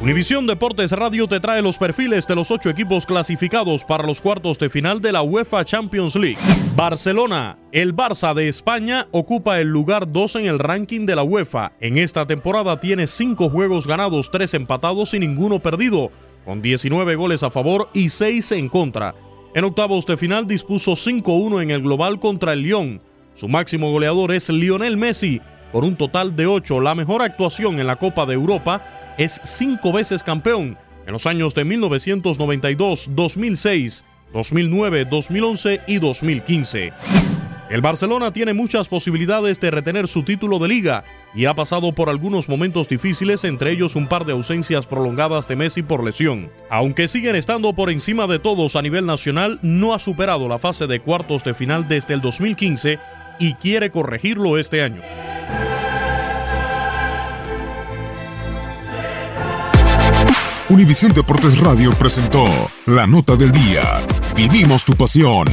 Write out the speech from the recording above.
Univisión Deportes Radio te trae los perfiles de los ocho equipos clasificados para los cuartos de final de la UEFA Champions League. Barcelona, el Barça de España, ocupa el lugar 2 en el ranking de la UEFA. En esta temporada tiene 5 juegos ganados, 3 empatados y ninguno perdido, con 19 goles a favor y 6 en contra. En octavos de final dispuso 5-1 en el global contra el Lyon. Su máximo goleador es Lionel Messi, por un total de 8, la mejor actuación en la Copa de Europa es cinco veces campeón en los años de 1992, 2006, 2009, 2011 y 2015. El Barcelona tiene muchas posibilidades de retener su título de liga y ha pasado por algunos momentos difíciles, entre ellos un par de ausencias prolongadas de Messi por lesión. Aunque siguen estando por encima de todos a nivel nacional, no ha superado la fase de cuartos de final desde el 2015 y quiere corregirlo este año. Univisión Deportes Radio presentó la nota del día. Vivimos tu pasión.